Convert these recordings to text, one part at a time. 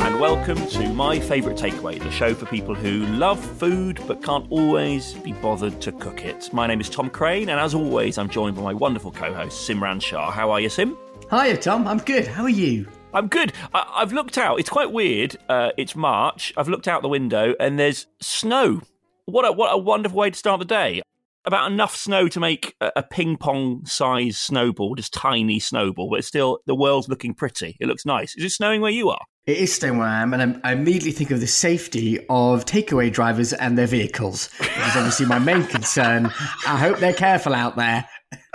and welcome to My Favourite Takeaway, the show for people who love food but can't always be bothered to cook it. My name is Tom Crane, and as always, I'm joined by my wonderful co host, Simran Shah. How are you, Sim? Hiya, Tom. I'm good. How are you? I'm good. I- have looked out. It's quite weird. Uh, it's March. I've looked out the window, and there's snow. What a, what a wonderful way to start the day about enough snow to make a, ping pong size snowball, just tiny snowball, but it's still the world's looking pretty. It looks nice. Is it snowing where you are? It is snowing where I am, and I'm, i immediately think of the safety of takeaway drivers and their vehicles, which is obviously my main concern. I hope they're careful out there.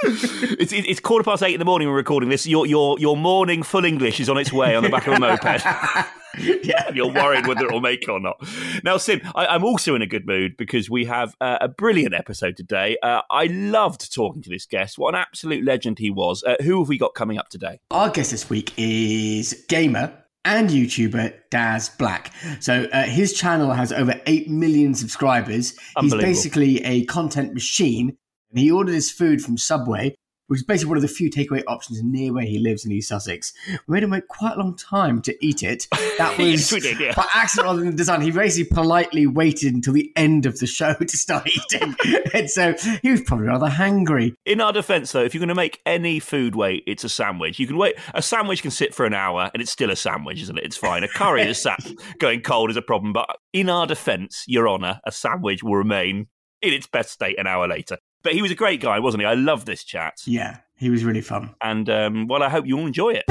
It's, it's quarter past eight in the morning. We're recording this. Your your your morning full English is on its way on the back of a moped. yeah, you're worried whether it'll make it or not. Now, Sim, I, am also in a good mood because we have uh, a brilliant episode today. Uh, I loved talking to this guest. What an absolute legend he was. Uh, who have we got coming up today? Our guest this week is gamer and YouTuber Daz Black. So uh, his channel has over 8 million subscribers. He's basically a content machine. And he ordered his food from Subway which is basically one of the few takeaway options near where he lives in East Sussex. We made him wait quite a long time to eat it. That was yes, did, yeah. by accident rather than design. He basically politely waited until the end of the show to start eating. and so he was probably rather hangry. In our defense, though, if you're going to make any food wait, it's a sandwich. You can wait. A sandwich can sit for an hour and it's still a sandwich, isn't it? It's fine. A curry is sat going cold is a problem. But in our defense, Your Honour, a sandwich will remain in its best state an hour later. But he was a great guy, wasn't he? I love this chat. Yeah, he was really fun. And um, well, I hope you all enjoy it.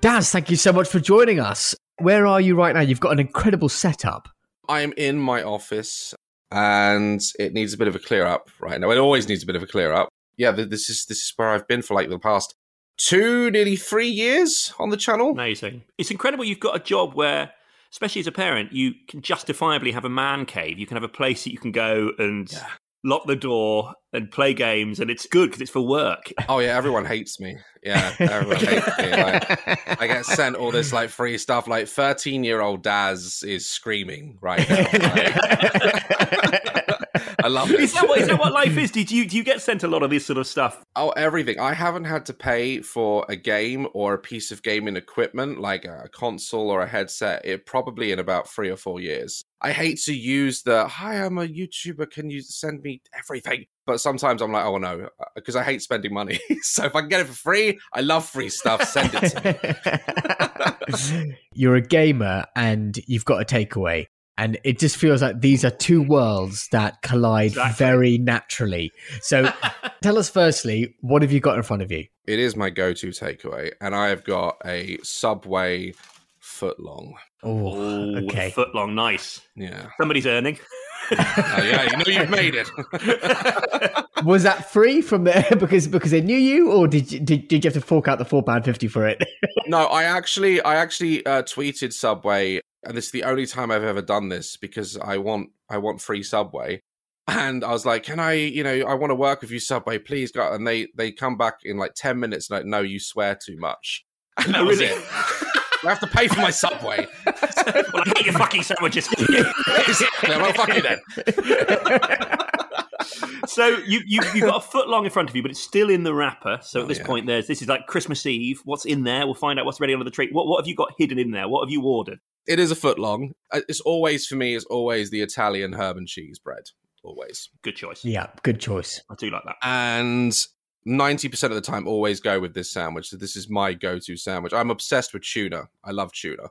Daz, thank you so much for joining us. Where are you right now? You've got an incredible setup. I am in my office and it needs a bit of a clear up right now. It always needs a bit of a clear up. Yeah, this is this is where I've been for like the past two, nearly three years on the channel. Amazing. It's incredible you've got a job where, especially as a parent, you can justifiably have a man cave. You can have a place that you can go and yeah. lock the door and play games, and it's good because it's for work. Oh, yeah, everyone hates me. Yeah, everyone hates me. Like, I get sent all this like free stuff. Like 13 year old Daz is screaming right now. Like, I love it. Is that, what, is that what life is? Did you do you get sent a lot of this sort of stuff? Oh, everything. I haven't had to pay for a game or a piece of gaming equipment like a console or a headset. It probably in about three or four years. I hate to use the "Hi, I'm a YouTuber. Can you send me everything?" But sometimes I'm like, "Oh no," because uh, I hate spending money. so if I can get it for free, I love free stuff. Send it to me. You're a gamer and you've got a takeaway and it just feels like these are two worlds that collide exactly. very naturally. So, tell us firstly, what have you got in front of you? It is my go-to takeaway, and I have got a Subway footlong. Oh, okay, footlong, nice. Yeah, somebody's earning. oh, yeah, you know you've made it. was that free from there because because they knew you, or did you, did, did you have to fork out the four pound fifty for it? no, I actually I actually uh, tweeted Subway and this is the only time I've ever done this because I want I want free Subway. And I was like, "Can I, you know, I want to work with you, Subway, please." Go. And they they come back in like ten minutes. And like, no, you swear too much. And that was it. I have to pay for my Subway. well, I hate your fucking sandwiches. exactly. Well, fuck you then. so you you you've got a foot long in front of you, but it's still in the wrapper. So at oh, this yeah. point, there's this is like Christmas Eve. What's in there? We'll find out what's ready under the tree. What what have you got hidden in there? What have you ordered? It is a foot long. Uh, it's always for me. It's always the Italian herb and cheese bread. Always good choice. Yeah, good choice. I do like that. And 90% of the time always go with this sandwich. So this is my go-to sandwich. I'm obsessed with tuna. I love tuna.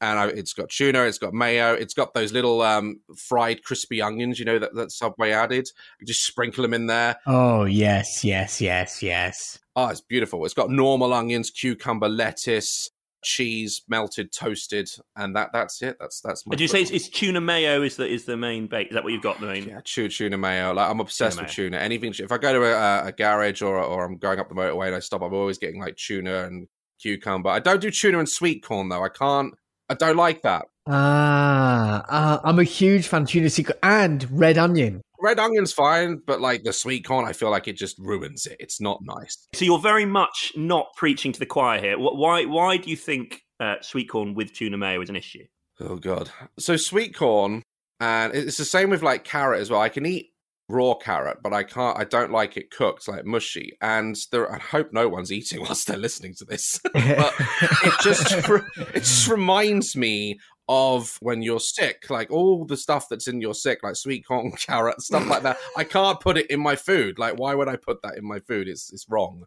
And I, it's got tuna, it's got mayo, it's got those little um, fried crispy onions, you know, that, that Subway added. You just sprinkle them in there. Oh, yes, yes, yes, yes. Oh, it's beautiful. It's got normal onions, cucumber, lettuce, cheese, melted, toasted, and that that's it. That's that's my Did you say it's, it's tuna mayo is the is the main bake? Is that what you've got the main? Yeah, tuna, tuna mayo. Like I'm obsessed Tuna with mayo. tuna. Anything. If I go to a, a garage or or I'm going up the motorway and I stop, I'm always getting like tuna and cucumber. I don't do tuna and sweet corn though. I can't. I don't like that. Ah, uh, I'm a huge fan of tuna secret and red onion. Red onion's fine, but like the sweet corn, I feel like it just ruins it. It's not nice. So you're very much not preaching to the choir here. Why why do you think uh, sweet corn with tuna mayo is an issue? Oh god. So sweet corn, and it's the same with like carrot as well. I can eat raw carrot, but I can't. I don't like it cooked, like mushy. And there, I hope no one's eating whilst they're listening to this. but it just it just reminds me of when you're sick, like all the stuff that's in your sick, like sweet corn, carrot, stuff like that. I can't put it in my food. Like, why would I put that in my food? It's it's wrong.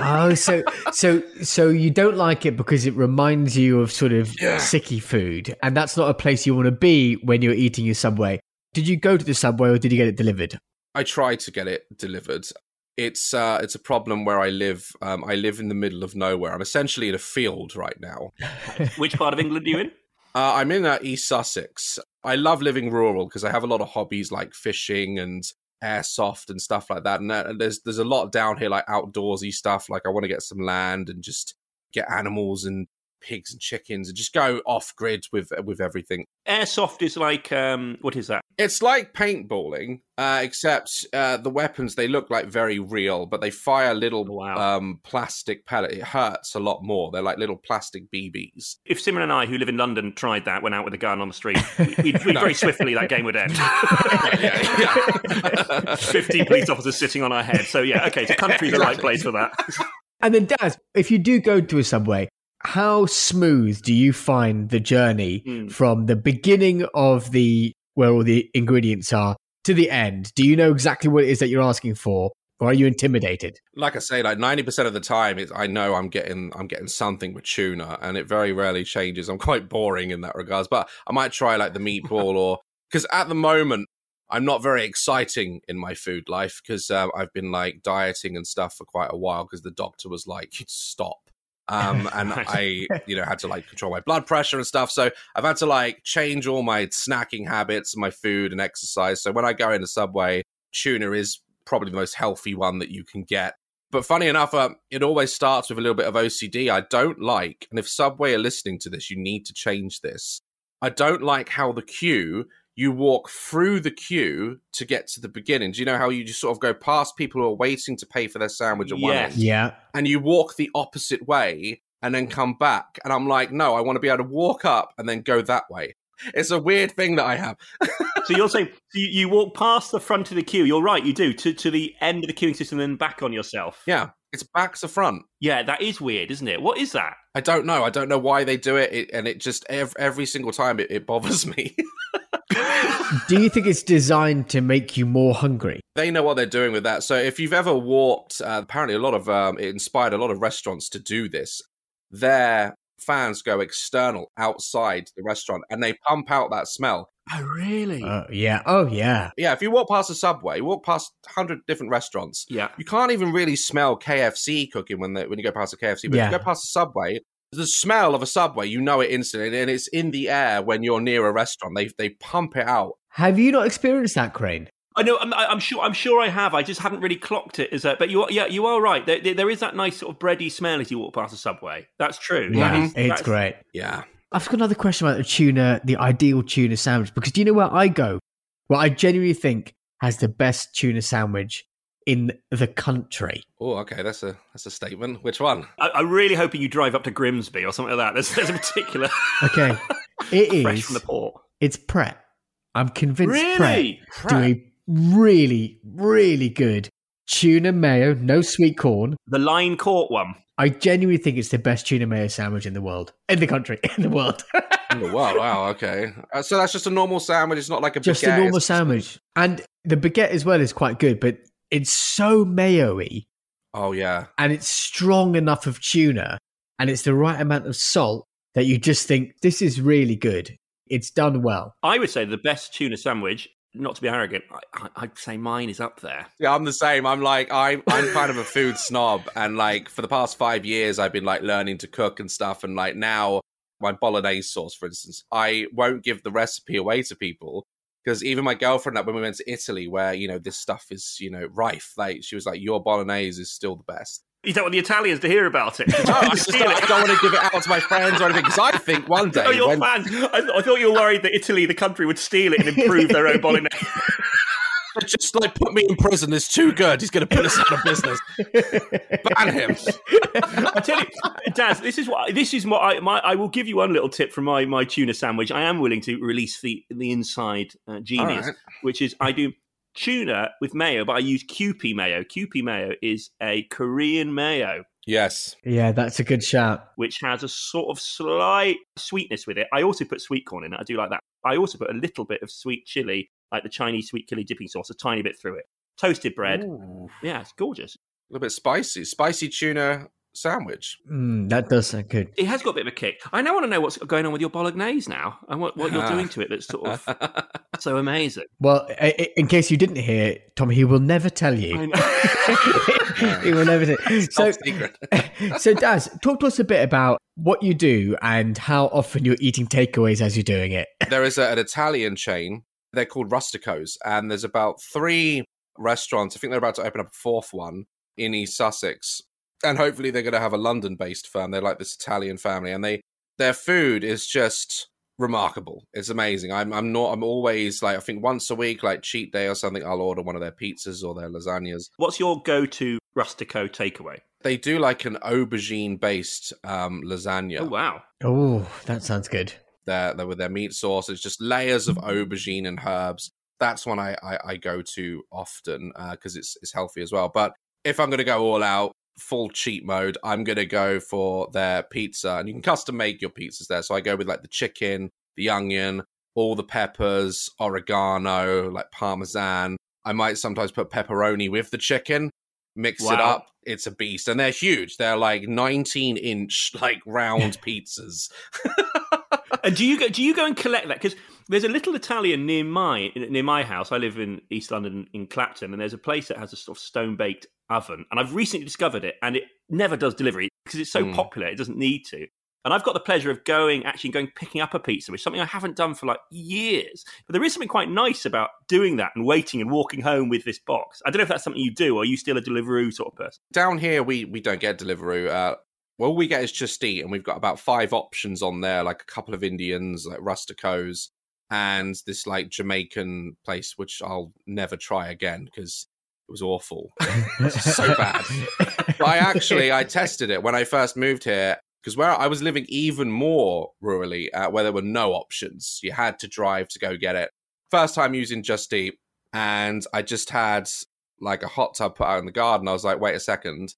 oh, so so so you don't like it because it reminds you of sort of Yeah. sicky food, and that's not a place you want to be when you're eating your subway. Did you go to the subway or did you get it delivered? I tried to get it delivered. It's uh, it's a problem where I live. Um, I live in the middle of nowhere. I'm essentially in a field right now. Which part of England are you in? Uh, I'm in uh, East Sussex. I love living rural because I have a lot of hobbies like fishing and airsoft and stuff like that. And uh, there's there's a lot down here like outdoorsy stuff. Like I want to get some land and just get animals and pigs and chickens and just go off grid with with everything. Airsoft is like um, what is that? It's like paintballing, uh, except uh, the weapons they look like very real, but they fire little Wow. um, plastic pellet. It hurts a lot more. They're like little plastic BBs. If Simran and I, who live in London, tried that, went out with a gun on the street, we'd, we'd very swiftly that game would end. Fifteen police officers sitting on our head. So yeah, okay, so country's the right place for that. And then, Daz, if you do go to a subway, how smooth do you find the journey Mm. from the beginning of the where all the ingredients are to the end? Do you know exactly what it is that you're asking for, or are you intimidated? like I say, like ninety percent of the time, it's, I know I'm getting I'm getting something with tuna, and it very rarely changes. I'm quite boring in that regards, but I might try like the meatball or because at the moment I'm not very exciting in my food life because uh, I've been like dieting and stuff for quite a while because the doctor was like, stop." Um, and I, you know, had to like control my blood pressure and stuff. So I've had to like change all my snacking habits, my food and exercise. So when I go in into Subway, tuna is probably the most healthy one that you can get. But funny enough, uh, it always starts with a little bit of OCD. I don't like, and if Subway are listening to this, you need to change this. I don't like how the queue, you walk through the queue to get to the beginning. Do you know how you just sort of go past people who are waiting to pay for their sandwich at one Yes. end? Yeah. and you walk the opposite way and then come back. And I'm like, no, I want to be able to walk up and then go that way. It's a weird thing that I have. So you're saying so you, you walk past the front of the queue. You're right, you do to to the end of the queuing system, and then back on yourself. yeah, it's back to front. yeah, that is weird, isn't it? What is that? I don't know. I don't know why they do it, it and it just every, every single time it, it bothers me. Do you think it's designed to make you more hungry? they know what they're doing with that. So if you've ever walked, uh, apparently a lot of um, it inspired a lot of restaurants to do this. Their fans go external outside the restaurant and they pump out that smell. Oh, really? Uh, yeah. Oh, yeah. Yeah, if you walk past a subway, you walk past hundred different restaurants, yeah. you can't even really smell KFC cooking when they, when you go past a KFC. But Yeah. if you go past a subway, the smell of a subway, you know it instantly, and it's in the air when you're near a restaurant. They they pump it out. Have you not experienced that, Crane? I know. I'm, I'm sure. I'm sure I have. I just haven't really clocked it as a. But you, are, yeah, you are right. There, there- there is that nice sort of bready smell as you walk past the subway. That's true. Yeah, That is- it's that's- great. Yeah, I've got another question about the tuna, the ideal tuna sandwich, because do you know where I go? Well, I genuinely think has the best tuna sandwich in the country. Oh, okay, that's a that's a statement. Which one? I, I'm really hoping you drive up to Grimsby or something like that. There's, there's a particular Okay, it fresh is. from the port. It's Pret. I'm convinced Really? Pret do a really, really good tuna mayo, no sweet corn. The line court one. I genuinely think it's the best tuna mayo sandwich in the world, in the country, in the world. Oh, wow, wow, okay. Uh, so that's just a normal sandwich. It's not like a Just baguette, a normal sandwich, and the baguette as well is quite good, but it's so mayo-y Oh yeah. And it's strong enough of tuna and it's the right amount of salt that you just think this is really good. It's done well. I would say the best tuna sandwich. Not to be arrogant, I, would say mine is up there. Yeah, I'm the same. I'm like I, I'm kind of a food snob, and like for the past five years, I've been like learning to cook and stuff, and like now my bolognese sauce, for instance, I won't give the recipe away to people because even my girlfriend, like when we went to Italy, where you know this stuff is you know rife, like she was like, "Your bolognese is still the best." You don't want the Italians to hear about it. no, I, just, I, don't want to give it out to my friends or anything because I think one day. Oh, your when... fans! I, I, thought you were worried that Italy, the country, would steal it and improve their own bolognese. Just like put me in prison. It's too good. He's going to put us out of business. Ban him. I tell you, Daz, this is what this is what I my, I will give you one little tip from my my tuna sandwich. I am willing to release the the inside uh, genius, right. which is I do tuna with mayo, but I use Kewpie mayo. Kewpie mayo is a Korean mayo. Yes. Yeah, that's a good shout. Which has a sort of slight sweetness with it. I also put sweet corn in it. I do like that. I also put a little bit of sweet chili like the Chinese sweet chili dipping sauce, a tiny bit through it. Toasted bread. Ooh. Yeah, it's gorgeous. A little bit spicy. Spicy tuna sandwich. Mm, that does sound good. It has got a bit of a kick. I now want to know what's going on with your bolognese now and what, what you're doing to it that's sort of so amazing. Well, in case you didn't hear, Tom, he will never tell you. he will never tell. So, so Daz, talk to us a bit about what you do and how often you're eating takeaways as you're doing it. There is a, an Italian chain they're called Rusticos, and there's about three restaurants. I think they're about to open up a fourth one in East Sussex, and hopefully they're going to have a London-based firm. They're like this Italian family, and they their food is just remarkable. It's amazing. I'm I'm not I'm always like I think once a week, like cheat day or something, I'll order one of their pizzas or their lasagnas. What's your go-to Rustico takeaway? They do like an aubergine based um, lasagna. Oh wow! Oh, that sounds good their, their with their meat sauce. It's just layers of aubergine and herbs. That's one I, I, I go to often because uh, it's it's healthy as well. But if I'm going to go all out, full cheat mode, I'm going to go for their pizza, and you can custom make your pizzas there. So I go with like the chicken, the onion, all the peppers, oregano, like parmesan. I might sometimes put pepperoni with the chicken, mix wow. it up. It's a beast, and they're huge. They're like 19 inch, like round pizzas. and do you go? Do you go and collect that? Because there's a little Italian near my near my house. I live in East London in Clapton, and there's a place that has a sort of stone baked oven. And I've recently discovered it, and it never does delivery because it's so mm. popular. It doesn't need to. And I've got the pleasure of going, actually going picking up a pizza, which is something I haven't done for like years. But there is something quite nice about doing that and waiting and walking home with this box. I don't know if that's something you do, or are you still a Deliveroo sort of person? Down here, we we don't get Deliveroo. Uh, well, we get is just eat, and we've got about five options on there, like a couple of Indians, like Rusticos, and this like Jamaican place, which I'll never try again because it was awful, so bad. But I actually I tested it when I first moved here because where I was living even more rurally, uh, where there were no options, you had to drive to go get it. First time using Just Eat, and I just had like a hot tub put out in the garden. I was like, wait a second,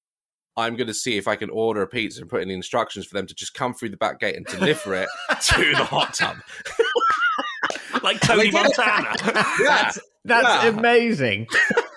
I'm going to see if I can order a pizza and put in the instructions for them to just come through the back gate and deliver it to the hot tub. like Tony Montana. yeah. That's, that's yeah. amazing.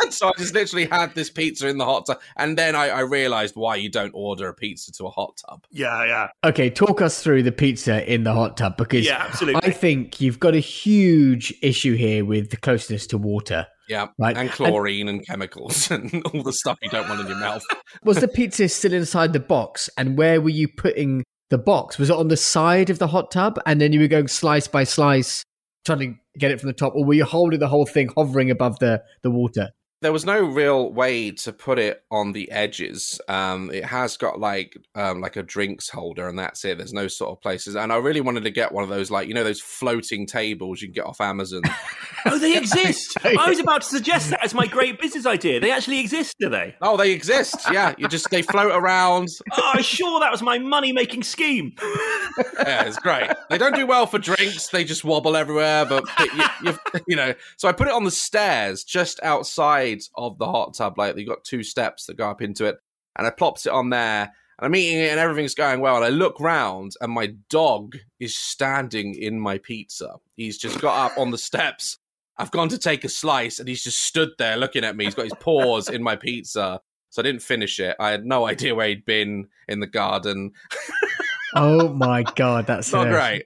so I just literally had this pizza in the hot tub, and then I, I, realized why you don't order a pizza to a hot tub. Yeah, yeah. Okay, talk us through the pizza in the hot tub because yeah, absolutely. I think you've got a huge issue here with the closeness to water. Yeah, right. and chlorine and, and chemicals and all the stuff you don't want in your mouth. was the pizza still inside the box? And where were you putting the box? Was it on the side of the hot tub, and then you were going slice by slice, trying to get it from the top, or were you holding the whole thing hovering above the the water? There was no real way to put it on the edges. Um, it has got like um, like a drinks holder, and that's it. There's no sort of places. And I really wanted to get one of those, like you know, those floating tables you can get off Amazon. oh, they exist. I was about to suggest that as my great business idea. They actually exist, do they? Oh, they exist. Yeah, you just they float around. oh, sure, that was my money making scheme. yeah, it's great. They don't do well for drinks. They just wobble everywhere. But you, you know, so I put it on the stairs just outside of the hot tub. Like you've got two steps that go up into it, and I plops it on there. And I'm eating it, and everything's going well. And I look round, and my dog is standing in my pizza. He's just got up on the steps. I've gone to take a slice, and he's just stood there looking at me. He's got his paws in my pizza. So I didn't finish it. I had no idea where he'd been in the garden. oh my god, that's not great.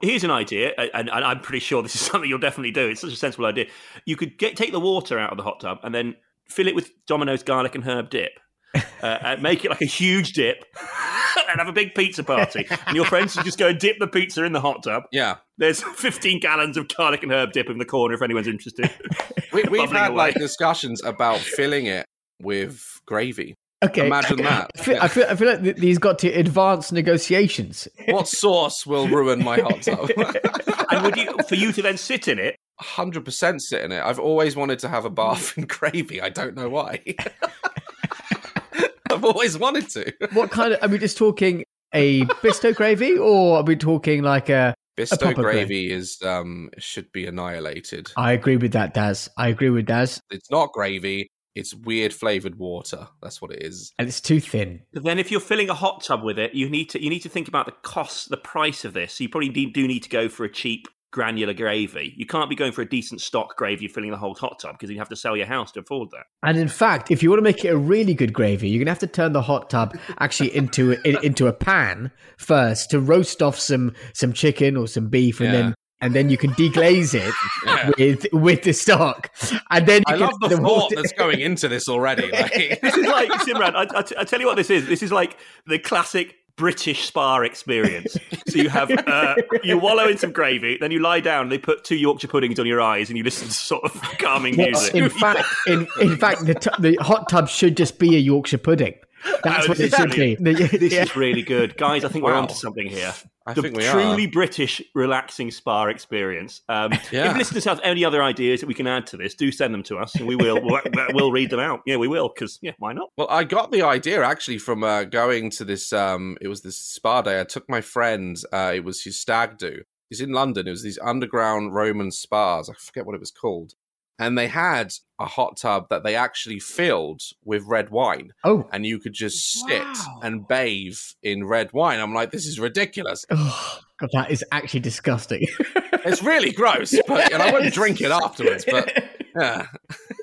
Here's an idea, and, and, I'm pretty sure this is something you'll definitely do. It's such a sensible idea. You could get take the water out of the hot tub and then fill it with Domino's garlic and herb dip. Uh, and make it like a huge dip and have a big pizza party. And your friends can just go and dip the pizza in the hot tub. Yeah. There's 15 gallons of garlic and herb dip in the corner if anyone's interested. we, have had away. like discussions about filling it with gravy. Okay. Imagine that. I feel, yeah. I feel, I feel like these got to advance negotiations. What sauce will ruin my hot tub? and would you, for you to then sit in it? 100% sit in it. I've always wanted to have a bath in gravy. I don't know why. I've always wanted to. What kind of, are we just talking a Bisto gravy or are we talking like a. Bisto gravy, is um should be annihilated. I agree with that, Daz. I agree with Daz. It's not gravy. It's weird flavored water. That's what it is. And it's too thin. But then if you're filling a hot tub with it, you need to you need to think about the cost, the price of this. So you probably do need to go for a cheap granular gravy. You can't be going for a decent stock gravy filling the whole hot tub because you have to sell your house to afford that. And in fact, if you want to make it a really good gravy, you're going to have to turn the hot tub actually into into a pan first to roast off some some chicken or some beef and yeah. then and then you can deglaze it yeah. with with the stock. And then I love the, the thought water. that's going into this already. Like. this is like Simran. I, I, t- I tell you what this is. This is like the classic British spa experience. So you have uh, you wallow in some gravy, then you lie down. and They put two Yorkshire puddings on your eyes, and you listen to sort of calming music. In fact, in, in fact, the, t- the hot tub should just be a Yorkshire pudding. That's oh, what it should be. This yeah. is really good, guys. I think wow. we're onto something here. I the think we truly are. British relaxing spa experience. Um, yeah. If listeners have any other ideas that we can add to this, do send them to us, and we will we'll, we'll read them out. Yeah, we will because yeah, why not? Well, I got the idea actually from uh, going to this. Um, it was this spa day. I took my friend. Uh, it was his stag do. He's in London. It was these underground Roman spas. I forget what it was called and they had a hot tub that they actually filled with red wine. Oh. And you could just sit wow. and bathe in red wine. I'm like, this is ridiculous. Oh, God, that is actually disgusting. it's really gross, but and I wouldn't drink it afterwards, but yeah.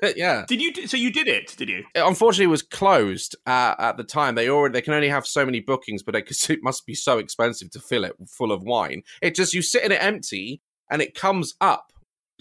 yeah. Did you so you did it, did you? Unfortunately, it unfortunately was closed uh, at the time. They already they can only have so many bookings, but it, it must be so expensive to fill it full of wine. It just you sit in it empty and it comes up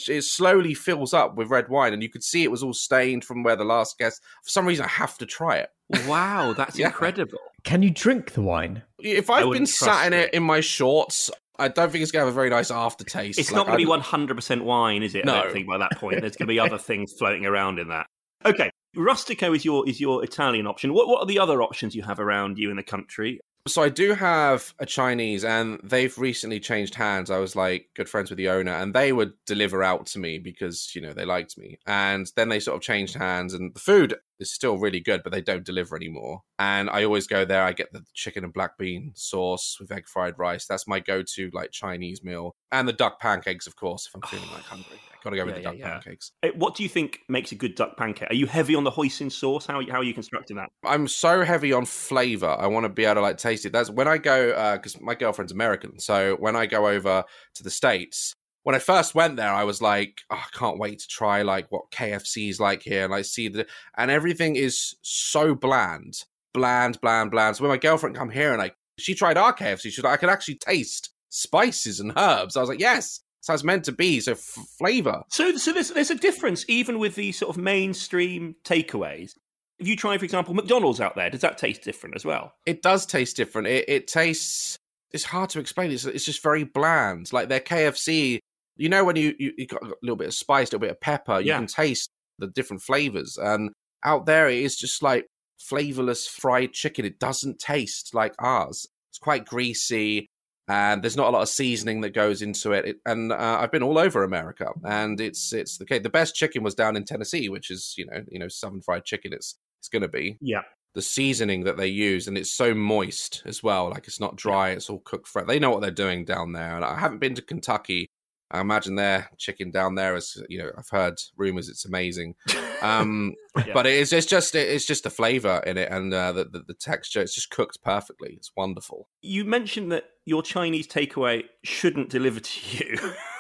it slowly fills up with red wine, and you could see it was all stained from where the last guest. For some reason, I have to try it. Wow, that's yeah. incredible! Can you drink the wine? If I've been sat in it, it in my shorts, I don't think it's going to have a very nice aftertaste. It's like, not going to be one hundred percent wine, is it? No. I don't think by that point there's going to be other things floating around in that. Okay, Rustico is your is your Italian option. What what are the other options you have around you in the country? So I do have a Chinese, and they've recently changed hands. I was like good friends with the owner, and they would deliver out to me because you know they liked me. And then they sort of changed hands, and the food is still really good, but they don't deliver anymore. And I always go there. I get the chicken and black bean sauce with egg fried rice. That's my go-to like Chinese meal, and the duck pancakes, of course, if I'm feeling like hungry. Got to go with yeah, the duck yeah, pancakes. Uh, what do you think makes a good duck pancake? Are you heavy on the hoisin sauce? How, how are you constructing that? I'm so heavy on flavor. I want to be able to like taste it. That's when I go because uh, my girlfriend's American. So when I go over to the states, when I first went there, I was like, oh, I can't wait to try like what KFC is like here, and I see the and everything is so bland, bland, bland, bland. So when my girlfriend come here and like she tried our KFC, she's like, I can actually taste spices and herbs. I was like, yes, so it's meant to be. So f- flavor. So, so there's there's a difference even with the sort of mainstream takeaways. If you try, for example, McDonald's out there, does that taste different as well? It does taste different. It, it tastes. It's hard to explain. It's, it's just very bland. Like their KFC, you know, when you, you, you got a little bit of spice, a little bit of pepper, you yeah. can taste the different flavors. And out there, it is just like flavorless fried chicken. It doesn't taste like ours. It's quite greasy and there's not a lot of seasoning that goes into it. it and uh, I've been all over America, and it's it's the The best chicken was down in Tennessee, which is you know you know southern fried chicken. It's it's going to be yeah. The seasoning that they use, and it's so moist as well. Like it's not dry; it's all cooked fresh. They know what they're doing down there. And I haven't been to Kentucky. I imagine their chicken down there is, you know, I've heard rumors it's amazing. Um, yeah. But it's, it's just it's just the flavor in it and uh, the, the, the texture. It's just cooked perfectly. It's wonderful. You mentioned that your Chinese takeaway shouldn't deliver to you.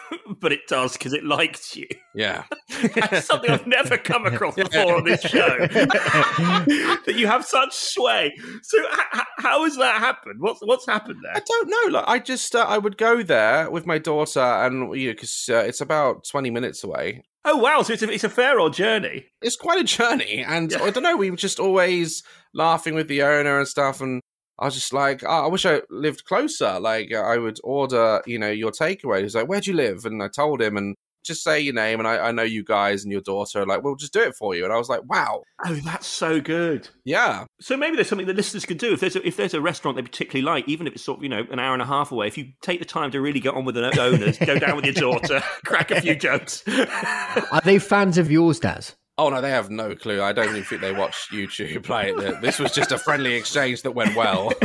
but it does because it likes you. Yeah. That's something I've never come across before on this show. that you have such sway. So, h- how has that happened? What's what's happened there? I don't know. Like, I just uh, I would go there with my daughter, and you know, because uh, it's about twenty minutes away. Oh wow! So it's a, it's a fair old journey. It's quite a journey, and. I don't know. We were just always laughing with the owner and stuff, and I was just like, oh, I wish I lived closer. Like, uh, I would order, you know, your takeaway. He's like, where do you live? And I told him, and just say your name and I, I, know you guys and your daughter are like, we'll just do it for you. And I was like, wow. Oh, that's so good. Yeah. So maybe there's something that listeners could do if there's a, if there's a restaurant they particularly like, even if it's sort of you know an hour and a half away. If you take the time to really get on with the owners, go down with your daughter, crack a few jokes. are they fans of yours, Daz? Oh no, they have no clue. I don't even think they watch YouTube. Like this was just a friendly exchange that went well.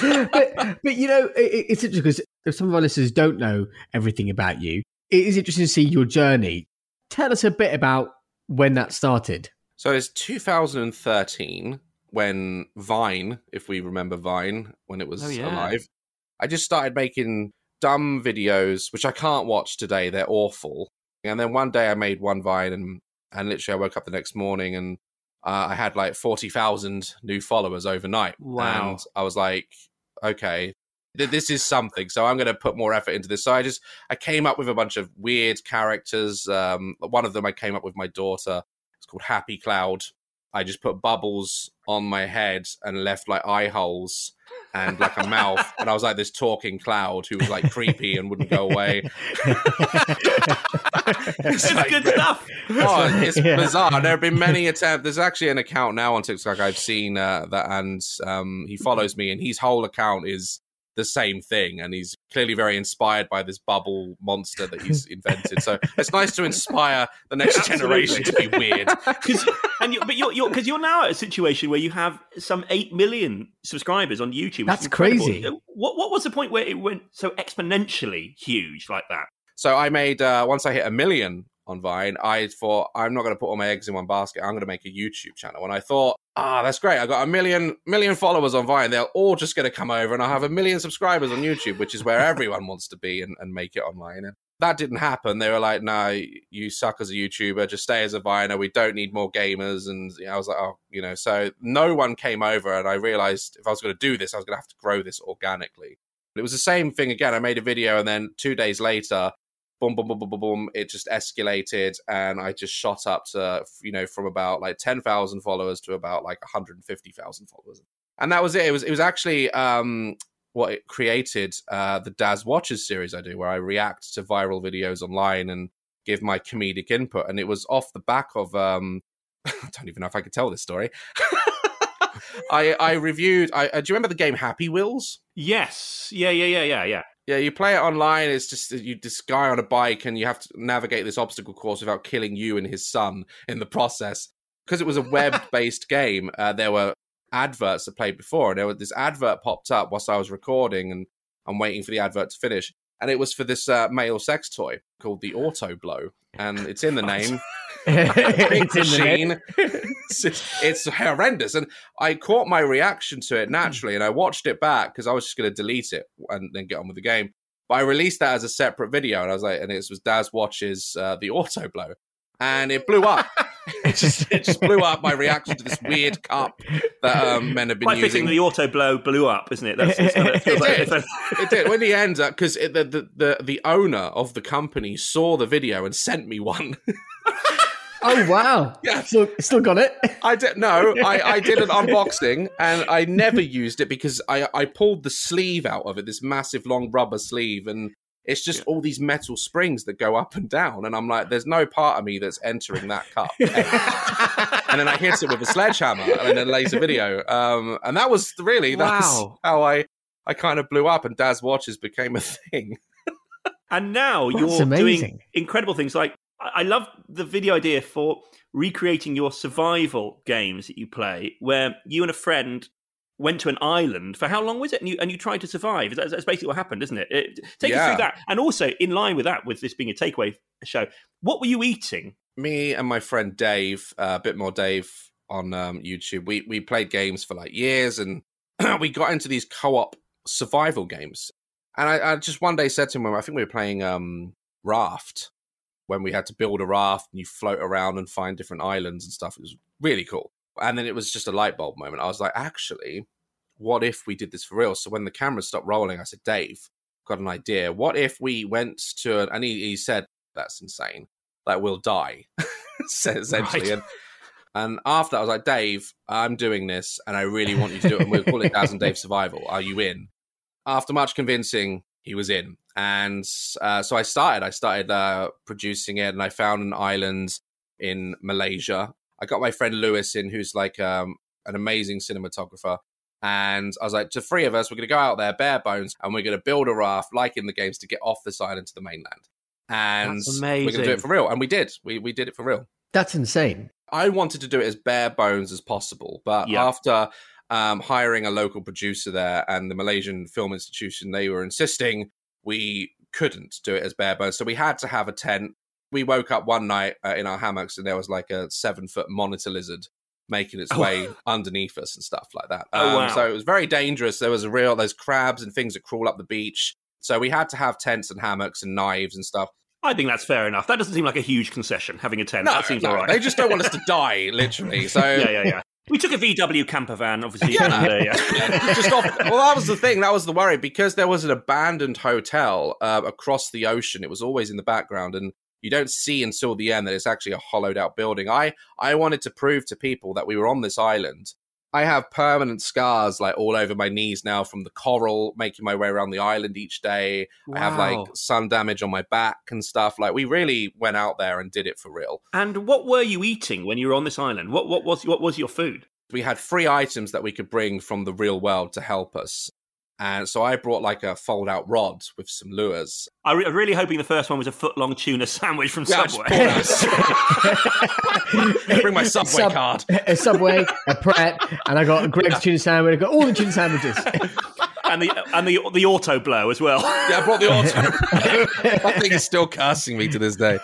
but, but you know, it, it's interesting because if some of our listeners don't know everything about you, it is interesting to see your journey. Tell us a bit about when that started. So it's 2013 when Vine, if we remember Vine, when it was oh, yeah. alive, I just started making dumb videos, which I can't watch today. They're awful. And then one day I made one Vine and, and literally I woke up the next morning and uh, I had like 40,000 new followers overnight. Wow. And I was like, okay, this is something. So i'm going to put more effort into this. So i just i came up with a bunch of weird characters. Um, one of them i came up with my daughter. It's called happy cloud i just put bubbles on my head and left like eye holes and like a mouth. And i was like this talking cloud who was like creepy and wouldn't go away. It's like, good stuff. Oh, it's yeah. bizarre. There have been many attempts there's actually an account now on tiktok i've seen uh, that and um, he follows me and his whole account is the same thing and he's clearly very inspired by this bubble monster that he's invented. So it's nice to inspire the next generation to be weird. And you, but you're because you're, you're, now at a situation where you have some 8 million subscribers on youtube that's crazy. What, what was the point where it went so exponentially huge like that? So i made uh, once i hit a million on Vine, I thought I'm not going to put all my eggs in one basket. I'm going to make a YouTube channel. And I thought, ah, that's great. I got a million million followers on Vine. They're all just going to come over, and I have a million subscribers on YouTube, which is where everyone wants to be and, and make it online. And that didn't happen. They were like, "No, you suck as a YouTuber. Just stay as a Viner. We don't need more gamers." And you know, I was like, "Oh, you know." So no one came over, and I realized if I was going to do this, I was going to have to grow this organically. But it was the same thing again. I made a video, and then two days later, boom, boom, boom, boom, boom, boom. It just escalated, and I just shot up to you know from about like ten thousand followers to about like one hundred and fifty thousand followers, and that was it. It was it was actually um, what it created uh, the Daz Watches series I do, where I react to viral videos online and give my comedic input, and it was off the back of um, I don't even know if I could tell this story. I I reviewed. I, uh, do you remember the game Happy Wheels? Yes. Yeah. Yeah. Yeah. Yeah. Yeah. Yeah, you play it online. It's just you this guy on a bike, and you have to navigate this obstacle course without killing you and his son in the process. Because it was a web-based game, uh, there were adverts that played before, and there was this advert popped up whilst I was recording, and I'm waiting for the advert to finish, and it was for this uh, male sex toy called the Auto Blow, and it's in the name. it's machine. It's, it's horrendous, and I caught my reaction to it naturally, and I watched it back because I was just going to delete it and then get on with the game. But I released that as a separate video, and I was like, and it was Daz watches uh, the auto blow, and it blew up. it just it just blew up my reaction to this weird cup that um, men have been Quite using. Fitting the auto blow blew up, isn't it? That's, it, it, like, did. it did. When the end, because the, the the the owner of the company saw the video and sent me one. Oh wow! Yeah, still, still got it. I did no. I, I did an unboxing and I never used it because I I pulled the sleeve out of it, this massive long rubber sleeve, and it's just all these metal springs that go up and down, and I'm like, there's no part of me that's entering that cup. and then I hit it with a sledgehammer and then a laser video, um, and that was really that's wow. how I I kind of blew up, and Daz watches became a thing. and now that's you're amazing. doing incredible things like I love the video idea for recreating your survival games that you play, where you and a friend went to an island for how long was it? And you and you tried to survive. That's, basically what happened, isn't it? it take yeah. us through that. And also, in line with that, with this being a takeaway show, what were you eating? Me and my friend Dave, uh, a bit more Dave on um, YouTube. We we played games for like years, and we got into these co-op survival games. And I, I, just one day said to him, I think we were playing um, Raft when we had to build a raft and you float around and find different islands and stuff. It was really cool. And then it was just a light bulb moment. I was like, actually, what if we did this for real? So when the camera stopped rolling, I said, Dave, got an idea. What if we went to, an, and he, he said, that's insane. Like, we'll die, essentially. Right. And, and after I was like, Dave, I'm doing this and I really want you to do it. And we'll call it Daz and Dave Survival. Are you in? After much convincing, he was in. And uh, so I started. I started uh, producing it and I found an island in Malaysia. I got my friend Lewis in, who's like um, an amazing cinematographer. And I was like, to three of us, we're going to go out there bare bones and we're going to build a raft like in the games to get off this island to the mainland. And we're going to do it for real. And we did. We, we did it for real. That's insane. I wanted to do it as bare bones as possible. But yeah. after um, hiring a local producer there and the Malaysian Film Institution, they were insisting we couldn't do it as bare bones. So we had to have a tent. We woke up one night uh, in our hammocks and there was like a seven foot monitor lizard making its oh. way underneath us and stuff like that. Oh, um, wow. So it was very dangerous. There was a real, there's crabs and things that crawl up the beach. So we had to have tents and hammocks and knives and stuff. I think that's fair enough. That doesn't seem like a huge concession, having a tent. No, that seems no, all right. They just don't want us to die, literally. So yeah, yeah, yeah. We took a VW camper van, obviously. Yeah. Uh, yeah. just off, well, that was the thing. That was the worry because there was an abandoned hotel uh, across the ocean. It was always in the background, and you don't see until the end that it's actually a hollowed out building. I I wanted to prove to people that we were on this island. I have permanent scars like all over my knees now from the coral making my way around the island each day. Wow. I have like sun damage on my back and stuff. Like we really went out there and did it for real. And what were you eating when you were on this island? What what was what was your food? We had three items that we could bring from the real world to help us. And so I brought like a fold out rod with some lures. I am really hoping the first one was a foot long tuna sandwich from yeah, Subway. Bring my Subway Sub- card. A Subway, a Pret, and I got a Greggs tuna sandwich. I got all the tuna sandwiches. and the and the the auto blow as well. Yeah, I brought the auto. I think it's still casting me to this day.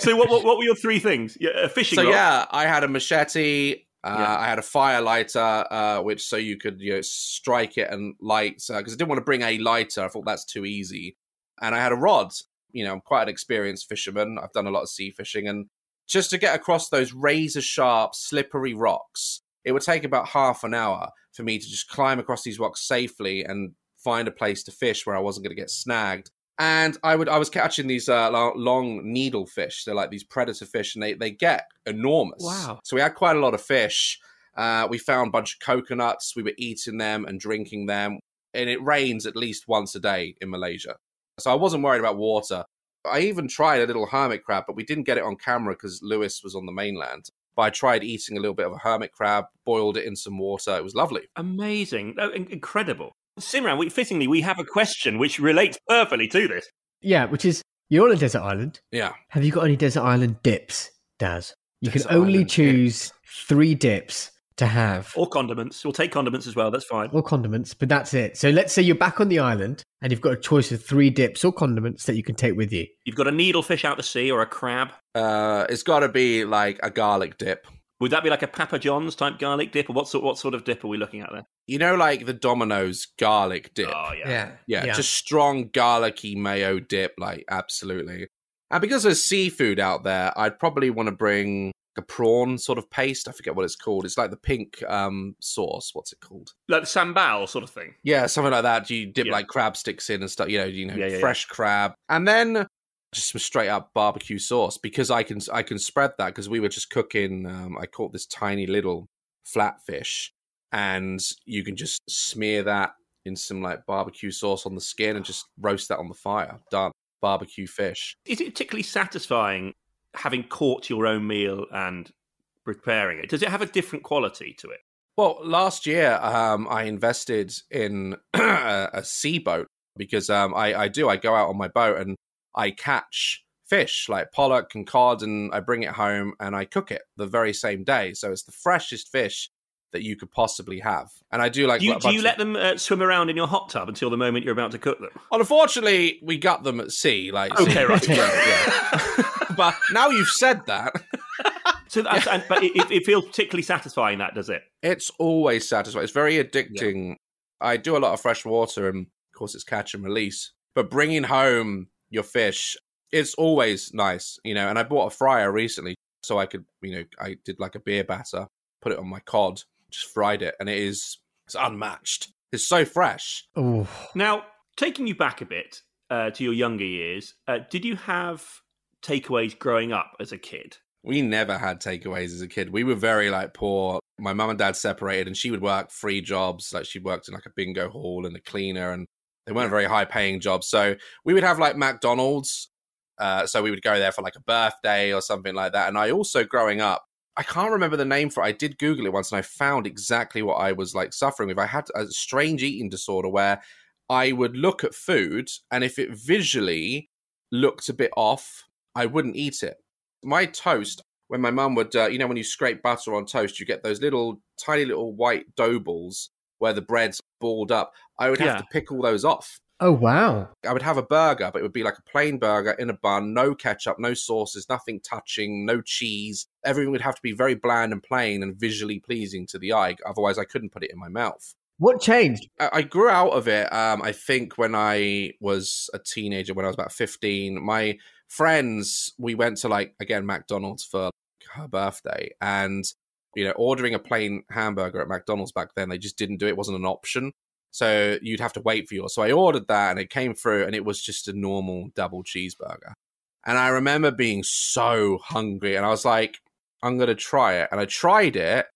so what, what, what were your three things? Yeah, fishing. So rod? yeah, I had a machete, uh, yeah. I had a fire lighter, uh, which so you could you know strike it and light because uh, I didn't want to bring a lighter. I thought that's too easy, and I had a rod. You know, I'm quite an experienced fisherman. I've done a lot of sea fishing, and just to get across those razor sharp, slippery rocks, it would take about half an hour for me to just climb across these rocks safely and find a place to fish where I wasn't going to get snagged and I would I was catching these uh, long needle fish. They're like these predator fish, and they they get enormous. Wow! So we had quite a lot of fish. Uh, we found a bunch of coconuts. We were eating them and drinking them. And it rains at least once a day in Malaysia, so I wasn't worried about water. I even tried a little hermit crab, but we didn't get it on camera because Lewis was on the mainland. But I tried eating a little bit of a hermit crab, boiled it in some water. It was lovely. Amazing. Oh, incredible. Simran, we, fittingly, we have a question which relates perfectly to this. Yeah, which is you're on a desert island. Yeah. Have you got any desert island dips, Daz? You desert can only choose dips. three dips to have. Or condiments. We'll take condiments as well. That's fine. Or condiments, but that's it. So let's say you're back on the island and you've got a choice of three dips or condiments that you can take with you. You've got a needlefish out to sea or a crab. Uh, it's got to be like a garlic dip. Would that be like a Papa John's type garlic dip, or what sort what sort of dip are we looking at there? You know, like the Domino's garlic dip. Oh yeah. yeah, yeah, yeah. Just strong garlicky mayo dip, like absolutely. And because there's seafood out there, I'd probably want to bring a prawn sort of paste. I forget what it's called. It's like the pink um, sauce. What's it called? Like the sambal sort of thing. Yeah, something like that. You dip yeah. like crab sticks in and stuff. You know, you know, yeah, yeah, fresh crab, and then just some straight up barbecue sauce because I can I can spread that because we were just cooking. Um, I caught this tiny little flatfish, and you can just smear that in some like barbecue sauce on the skin and just roast that on the fire. Done. Barbecue fish. Is it particularly satisfying having caught your own meal and preparing it? Does it have a different quality to it? Well, last year um, I invested in a, a sea boat because um, I, I do. I go out on my boat and I catch fish like pollock and cod and I bring it home and I cook it the very same day. So it's the freshest fish that you could possibly have. And I do like. Do you, do you let them uh, swim around in your hot tub until the moment you're about to cook them? Well, unfortunately, we got them at sea. Like, okay, sea. right, yeah, yeah. but now you've said that. so that's, yeah. and, but it, it, feels particularly satisfying. That does it? It's always satisfying. It's very addicting I do a lot of fresh water, and of course, it's catch and release. But bringing home your fish, it's always nice, you know. And I bought a fryer recently, so I could, you know, I did like a beer batter, put it on my cod, just fried it, and it is it's unmatched. It's so fresh. Ooh. Now, taking you back a bit uh, to your younger years, uh, did you have takeaways growing up as a kid? We never had takeaways as a kid. We were very like poor. My mum and dad separated, and she would work three jobs. Like she worked in like a bingo hall and a cleaner, and they weren't very high paying jobs. So we would have like McDonald's. Uh, so we would go there for like a birthday or something like that. And I also, growing up, I can't remember the name for it. I did Google it once and I found exactly what I was like suffering with. I had a strange eating disorder where I would look at food and if it visually looked a bit off, I wouldn't eat it. My toast, when my mum would, uh, you know, when you scrape butter on toast, you get those little tiny little white dough balls where the bread's balled up. I would have Yeah. to pick all those off. Oh wow. I would have a burger, but it would be like a plain burger in a bun, no ketchup, no sauces, nothing touching, no cheese. Everything would have to be very bland and plain and visually pleasing to the eye. Otherwise, I couldn't put it in my mouth. What changed? I I grew out of it. Um, I think when I was a teenager, when I was about fifteen, my friends we went to like again McDonald's for her birthday, and you know, ordering a plain hamburger at McDonald's back then, they just didn't do it. it wasn't an option. So you'd have to wait for yours. So I ordered that, and it came through, and it was just a normal double cheeseburger. And I remember being so hungry, and I was like, "I'm gonna try it." And I tried it,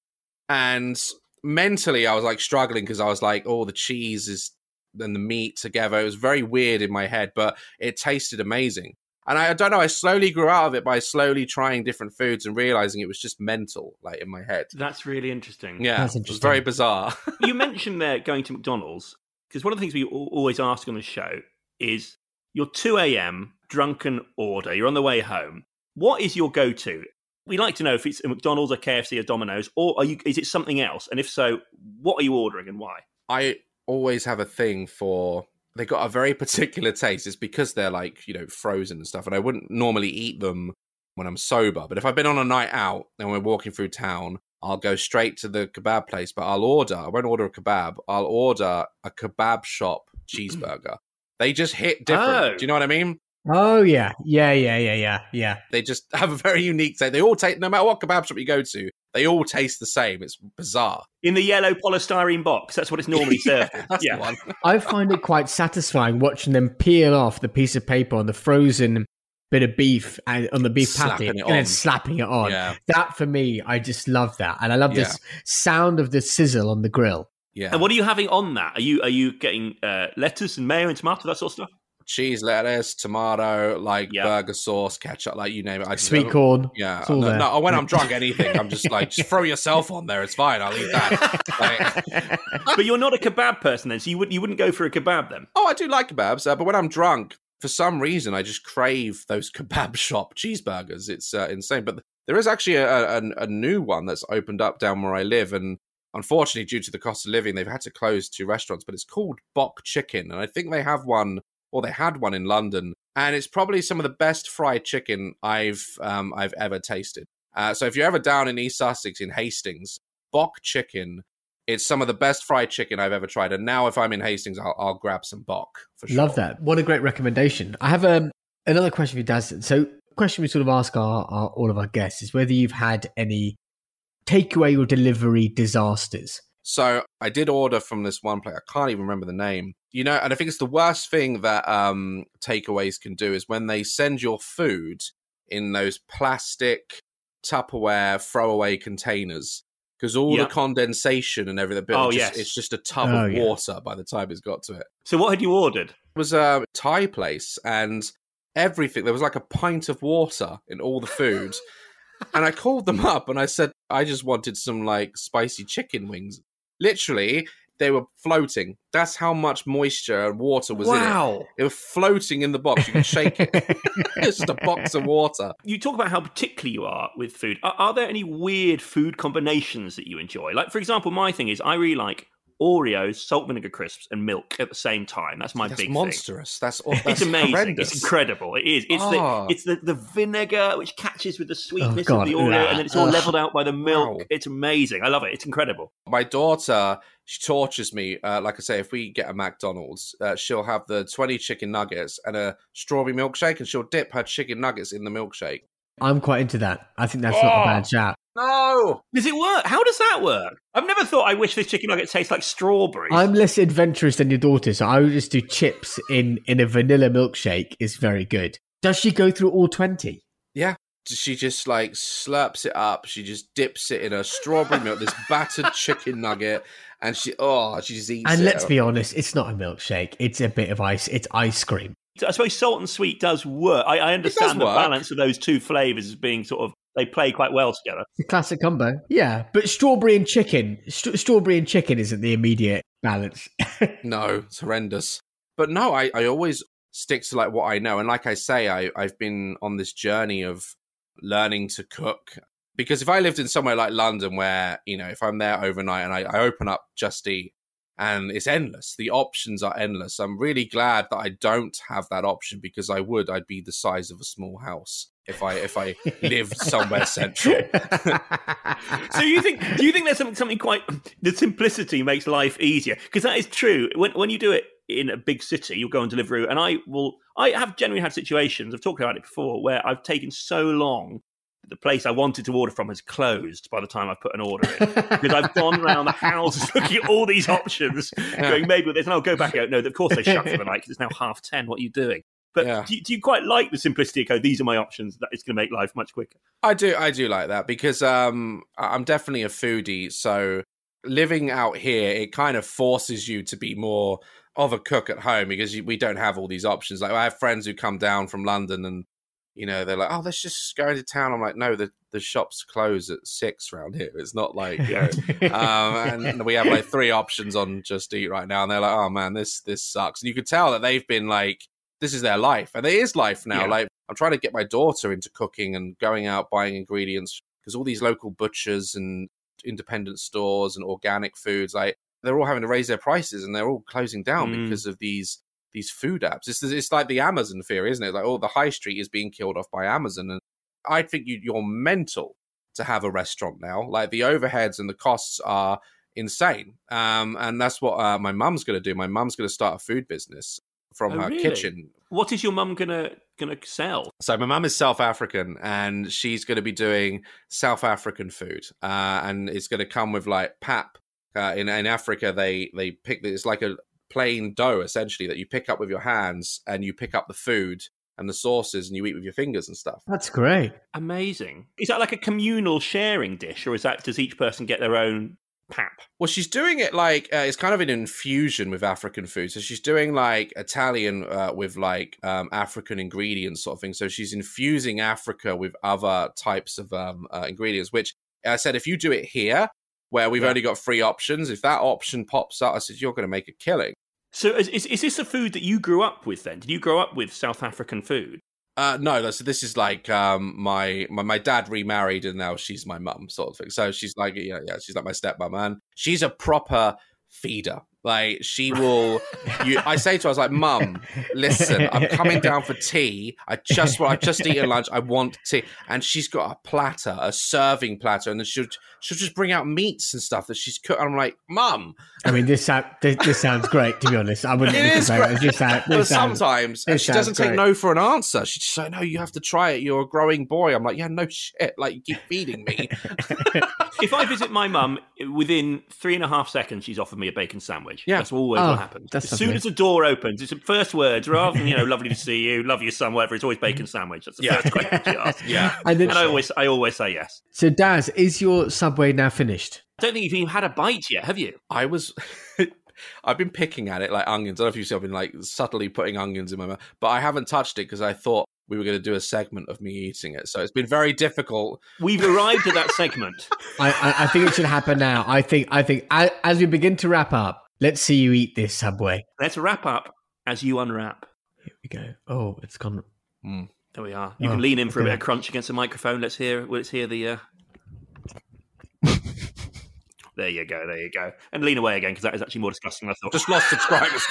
and mentally I was like struggling because I was like, oh, the cheese is and the meat together. It was very weird in my head, but it tasted amazing. And I, I don't know, I slowly grew out of it by slowly trying different foods and realizing it was just mental, like in my head. That's really interesting. Yeah, That's it was very bizarre. you mentioned there going to McDonald's because one of the things we always ask on the show is your 2 a.m. drunken order. You're on the way home. What is your go-to? We like to know if it's a McDonald's, a KFC, or Domino's, or are you? Is it something else? And if so, what are you ordering and why? I always have a thing for they got a very particular taste. It's because they're like, you know, frozen and stuff. And I wouldn't normally eat them when I'm sober. But if I've been on a night out and we're walking through town, I'll go straight to the kebab place. But I'll order, I won't order a kebab, I'll order a kebab shop cheeseburger. They just hit different. Oh. Do you know what I mean? Oh yeah, yeah, yeah, yeah, yeah, yeah. They just have a very unique taste. They all taste, no matter what kebab shop you go to, they all taste the same. It's bizarre. In the yellow polystyrene box, that's what it's normally served. in. That's yeah. the one. I find it quite satisfying watching them peel off the piece of paper on the frozen bit of beef and on the beef patty and then slapping it on. Yeah. That for me, I just love that, and I love this sound of the sizzle on the grill. Yeah. And what are you having on that? Are you are you getting uh, lettuce and mayo and tomato that sort of stuff? Cheese, lettuce, tomato, like Yeah. burger sauce, ketchup, like you name it. I just- Sweet corn. Yeah, It's all no, there. no, when I'm drunk, anything, I'm just like, just throw yourself on there. It's fine. I'll eat that. Like, but you're not a kebab person then, so you wouldn't you wouldn't go for a kebab then. oh, I do like kebabs, uh, but when I'm drunk, for some reason, I just crave those kebab shop cheeseburgers. It's uh, insane. But there is actually a, a, a new one that's opened up down where I live, and unfortunately, due to the cost of living, they've had to close two restaurants. But it's called Bok Chicken, and I think they have one, or they had one in London, and it's probably some of the best fried chicken I've um, I've ever tasted. Uh, so if you're ever down in East Sussex in Hastings, Bok Chicken. It's some of the best fried chicken I've ever tried, and now if I'm in Hastings, I'll, I'll grab some bok for sure. Love that. What a great recommendation. I have um, another question for you, Daz. So, question we sort of ask our, our all of our guests is whether you've had any takeaway or delivery disasters. So I did order from this one place. I can't even remember the name. You know, and I think it's the worst thing that um, takeaways can do is when they send your food in those plastic Tupperware throwaway containers because all Yeah. the condensation and everything. Oh, just, yes. it's just a tub Oh, of yeah. water by the time it's got to it. So what had you ordered? It was a Thai place and everything. There was like a pint of water in all the food. and I called them up and I said, I just wanted some like spicy chicken wings. Literally, they were floating. That's how much moisture and water was in it. It was floating in the box. You could shake it. it's just a box of water. You talk about how particular you are with food. Are, are there any weird food combinations that you enjoy? Like, for example, my thing is I really like Oreos, salt vinegar crisps, and milk at the same time. That's my that's big monstrous. Thing. That's, that's it's amazing. Horrendous. It's incredible. It is. It's Oh. the it's the, the vinegar which catches with the sweetness God. of the Oreo, and then it's all Ugh. leveled out by the milk. Wow. It's amazing. I love it. It's incredible. My daughter, she tortures me. Uh, like I say, if we get a McDonald's, uh, she'll have the 20 chicken nuggets and a strawberry milkshake, and she'll dip her chicken nuggets in the milkshake. I'm quite into that. I think that's not a Oh. bad shout. No! Does it work? How does that work? I've never thought I wish this chicken nugget tastes like strawberries. I'm less adventurous than your daughter, so I would just do chips in in a vanilla milkshake. Is very good. Does she go through all twenty? Yeah. She just like slurps it up. She just dips it in a strawberry milk, this battered chicken nugget, and she, oh, she just eats And it. let's be honest, it's not a milkshake. It's a bit of ice. It's ice cream. I suppose salt and sweet does work. I, I understand the work. balance of those two flavors as being sort of they play quite well together. It's a classic combo. Yeah, but strawberry and chicken. St- strawberry and chicken isn't the immediate balance. No, it's horrendous. But no, I, I always stick to like what I know. And like I say, I, I've been on this journey of learning to cook. Because if I lived in somewhere like London where, you know, if I'm there overnight and I, I open up Just Eat and it's endless, the options are endless. I'm really glad that I don't have that option because I would, I'd be the size of a small house if I if I lived somewhere central. So you think? Do you think there's something, something quite the simplicity makes life easier? Because that is true. When when you do it in a big city, you'll go on Deliveroo, and I will. I have generally had situations. I've talked about it before where I've taken so long. The place I wanted to order from has closed by the time I've put an order in because I've gone around the houses looking at all these options, going maybe this, and I'll go back out. No, of course they shut for the night because it's now half ten. What are you doing? But Yeah. do, you, do you quite like the simplicity of go? These are my options. That is going to make life much quicker. I do, I do like that because um, I'm definitely a foodie. So living out here, it kind of forces you to be more of a cook at home because you, we don't have all these options. Like I have friends who come down from London and you know they're like, "Oh, let's just go into town." I'm like, "No, the the shops close at six around here. It's not like you know." um, and we have like three options on Just Eat right now, and they're like, "Oh man, this this sucks." And you could tell that they've been like, "This is their life," and it is life now. Yeah. Like I'm trying to get my daughter into cooking and going out buying ingredients because all these local butchers and independent stores and organic foods, like they're all having to raise their prices and they're all closing down Mm. because of these these food apps. It's it's like the Amazon fear, isn't it? Like, oh, the high street is being killed off by Amazon, and I think you, you're mental to have a restaurant now. Like the overheads and the costs are insane, um, and that's what uh, my mum's going to do. My mum's going to start a food business from Oh, her really? kitchen. What is your mum gonna gonna sell? So my mum is South African, and she's going to be doing South African food, uh, and it's going to come with like pap. Uh, in in Africa, they they pick it's like a plain dough essentially that you pick up with your hands, and you pick up the food and the sauces, and you eat with your fingers and stuff. That's great. Amazing. Is that like a communal sharing dish, or is that does each person get their own pap? Well, she's doing it like uh, it's kind of an infusion with African food. So she's doing like Italian uh, with like um, African ingredients, sort of thing. So she's infusing Africa with other types of um, uh, ingredients. Which I said, if you do it here, where we've Yeah. only got three options, if that option pops up, I said you're going to make a killing. So is, is is this a food that you grew up with? Then did you grow up with South African food? Uh, no, that's- this is like um, my, my my dad remarried and now she's my mum, sort of thing. So she's like, yeah, yeah, she's like my stepmom, and she's a proper feeder. Like she will. you, I say to her, I was like, Mum, listen, I'm coming down for tea. I just want, I've just eaten lunch. I want tea, and she's got a platter, a serving platter, and then she'll she'll just bring out meats and stuff that she's cooked. I'm like, Mum, I mean, this sound, this, this sounds great. To be honest, I wouldn't. it even great. It. This sound, but this sounds- sometimes and she doesn't sounds take no for an answer. She's just like, no, you have to try it. You're a growing boy. I'm like, yeah, no shit. Like, you keep feeding me. If I visit my mum, within three and a half seconds, she's offered me a bacon sandwich. Yeah. that's always Oh, what happens. that's as soon lovely. as the door opens, it's the first words rather than you know, lovely to see you, love your son, whatever. It's always bacon sandwich. That's the Yeah. first question she asks. yeah. And then, And I always, I always say yes. so, Daz, is your subway now finished? I don't think you've even had a bite yet, have you? I was. I've been picking at it like onions. I don't know if you've seen. I've been like subtly putting onions in my mouth, but I haven't touched it because I thought we were going to do a segment of me eating it. So it's been very difficult. We've arrived at that segment. I, I, I think it should happen now. I think, I think, as, as we begin to wrap up, let's see you eat this subway. Let's wrap up as you unwrap. Here we go. Oh, it's gone. There we are. You Oh, can lean in for a bit of crunch against the microphone. Let's hear. Let's hear the. Uh... There you go. There you go. And lean away again because that is actually more disgusting than I thought. Just lost subscribers.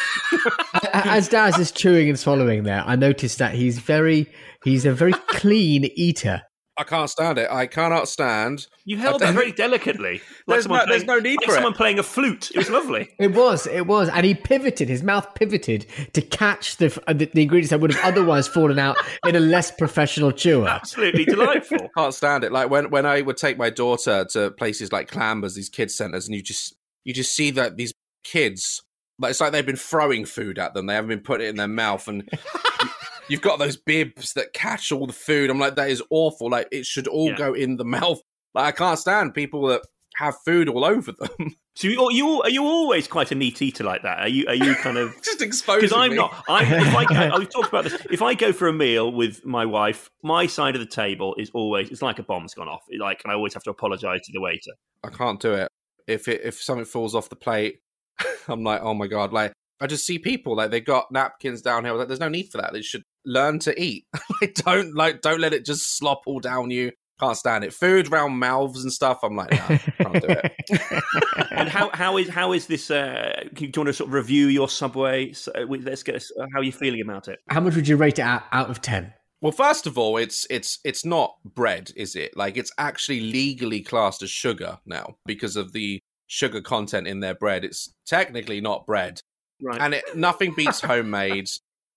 As Daz is chewing and swallowing there, I noticed that he's very he's a very clean eater. I can't stand it. I cannot stand. You held it very delicately. Like There's no- someone there's no need like for it. someone playing a flute. It was lovely. It was, it was, and he pivoted. His mouth pivoted to catch the uh, the, the ingredients that would have otherwise fallen out in a less professional chewer. Absolutely delightful. Can't stand it. Like when when I would take my daughter to places like Clambers, these kids centers, and you just you just see that these kids, like it's like they've been throwing food at them. They haven't been putting it in their mouth, and you- you've got those bibs that catch all the food. I'm like, that is awful. Like it should all Yeah. go in the mouth. Like I can't stand people that have food all over them. So you, are you are you always quite a neat eater like that? Are you are you kind of just exposing because I'm me. not. I, if I, go- I've talked about this. If I go for a meal with my wife, my side of the table is always it's like a bomb's gone off. Like, and I always have to apologise to the waiter. I can't do it. If it if something falls off the plate, I'm like, oh my god! Like I just see people like they got napkins down here. Like, there's no need for that. They should learn to eat. like don't like don't let it just slop all down you. Can't stand it. Food round mouths and stuff. I'm like, nah, can't do it. And how how is how is this? Uh, do you want to sort of review your subway? So, uh, let's get us, uh, how are you feeling about it? How much would you rate it out, out of ten? Well, first of all, it's it's it's not bread, is it? Like it's actually legally classed as sugar now because of the sugar content in their bread. It's technically not bread. Right. and it, nothing beats homemade,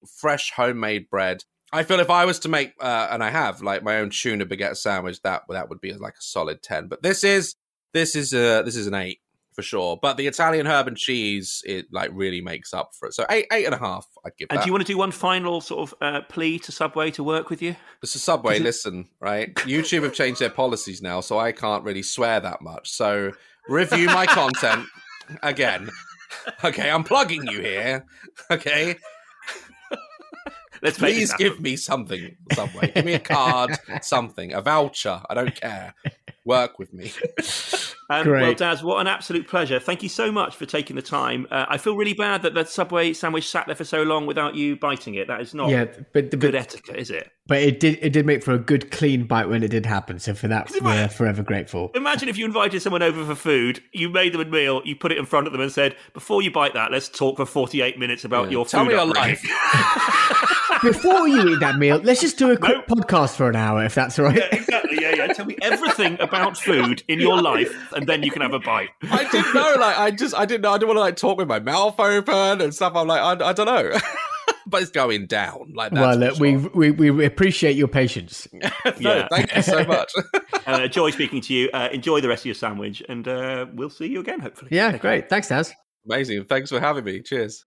fresh homemade bread. I feel if I was to make, uh, and I have like my own tuna baguette sandwich, that that would be like a solid ten. But this is this is a this is an eight for sure. But the Italian herb and cheese, it like really makes up for it. So eight eight and a half, I'd give and that. do you want to do one final sort of uh, plea to Subway to work with you? It's a Subway. Listen, right? YouTube have changed their policies now, so I can't really swear that much. So review my content again. Okay, I'm plugging you here. Okay, Let's please this give me something. Subway, give me a card, something, a voucher. I don't care. Work with me. Um, well, Great. Daz, what an absolute pleasure. Thank you so much for taking the time. Uh, I feel really bad that the Subway sandwich sat there for so long without you biting it. That is not Yeah, but good but, etiquette, is it? but it did it did make for a good clean bite when it did happen. So for that, we're forever grateful. Imagine if you invited someone over for food, you made them a meal, you put it in front of them and said, before you bite that, let's talk for 48 minutes about Yeah. your Tell food me your life. Before you eat that meal, let's just do a quick podcast for an hour, if that's all right. Yeah, exactly. Yeah, yeah. Tell me everything about food in your life, and then you can have a bite. I didn't know. Like, I just, I didn't know. I didn't want to like talk with my mouth open and stuff. I'm like, I, I don't know. but it's going down. Like, that's well, look, we, sure. we we appreciate your patience. no, Yeah. thank you so much. Uh, joy speaking to you. Uh, enjoy the rest of your sandwich, and uh, we'll see you again, hopefully. Yeah, Take care. great. Thanks, Daz. Amazing. Thanks for having me. Cheers.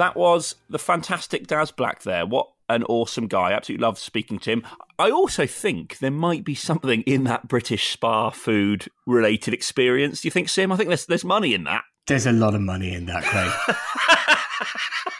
That was the fantastic Daz Black there. What an awesome guy. Absolutely loved speaking to him. I also think there might be something in that British spa food related experience. Do you think, Sim? I think there's, there's money in that. There's a lot of money in that, Craig.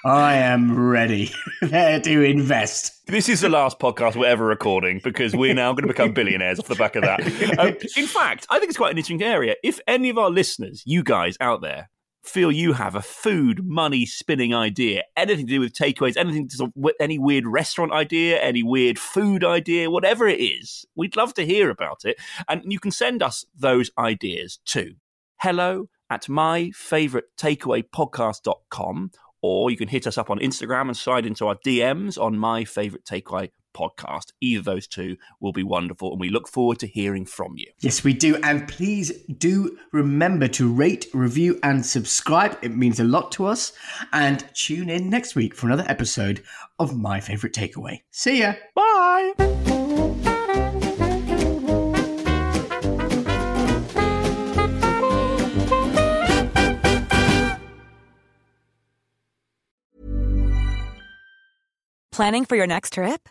I am ready there to invest. This is the last podcast we're ever recording because we're now going to become billionaires off the back of that. Um, in fact, I think it's quite an interesting area. If any of our listeners, you guys out there, feel you have a food money spinning idea, anything to do with takeaways, anything to sort any weird restaurant idea, any weird food idea, whatever it is, we'd love to hear about it. And you can send us those ideas too. hello at myfavoritetakeawaypodcast.com or you can hit us up on Instagram and slide into our DMs on My Favorite Takeaway podcast. Either of those two will be wonderful, and we look forward to hearing from you. Yes, we do. And please do remember to rate, review, and subscribe. It means a lot to us. And tune in next week for another episode of My Favorite Takeaway. See ya. Bye. Planning for your next trip?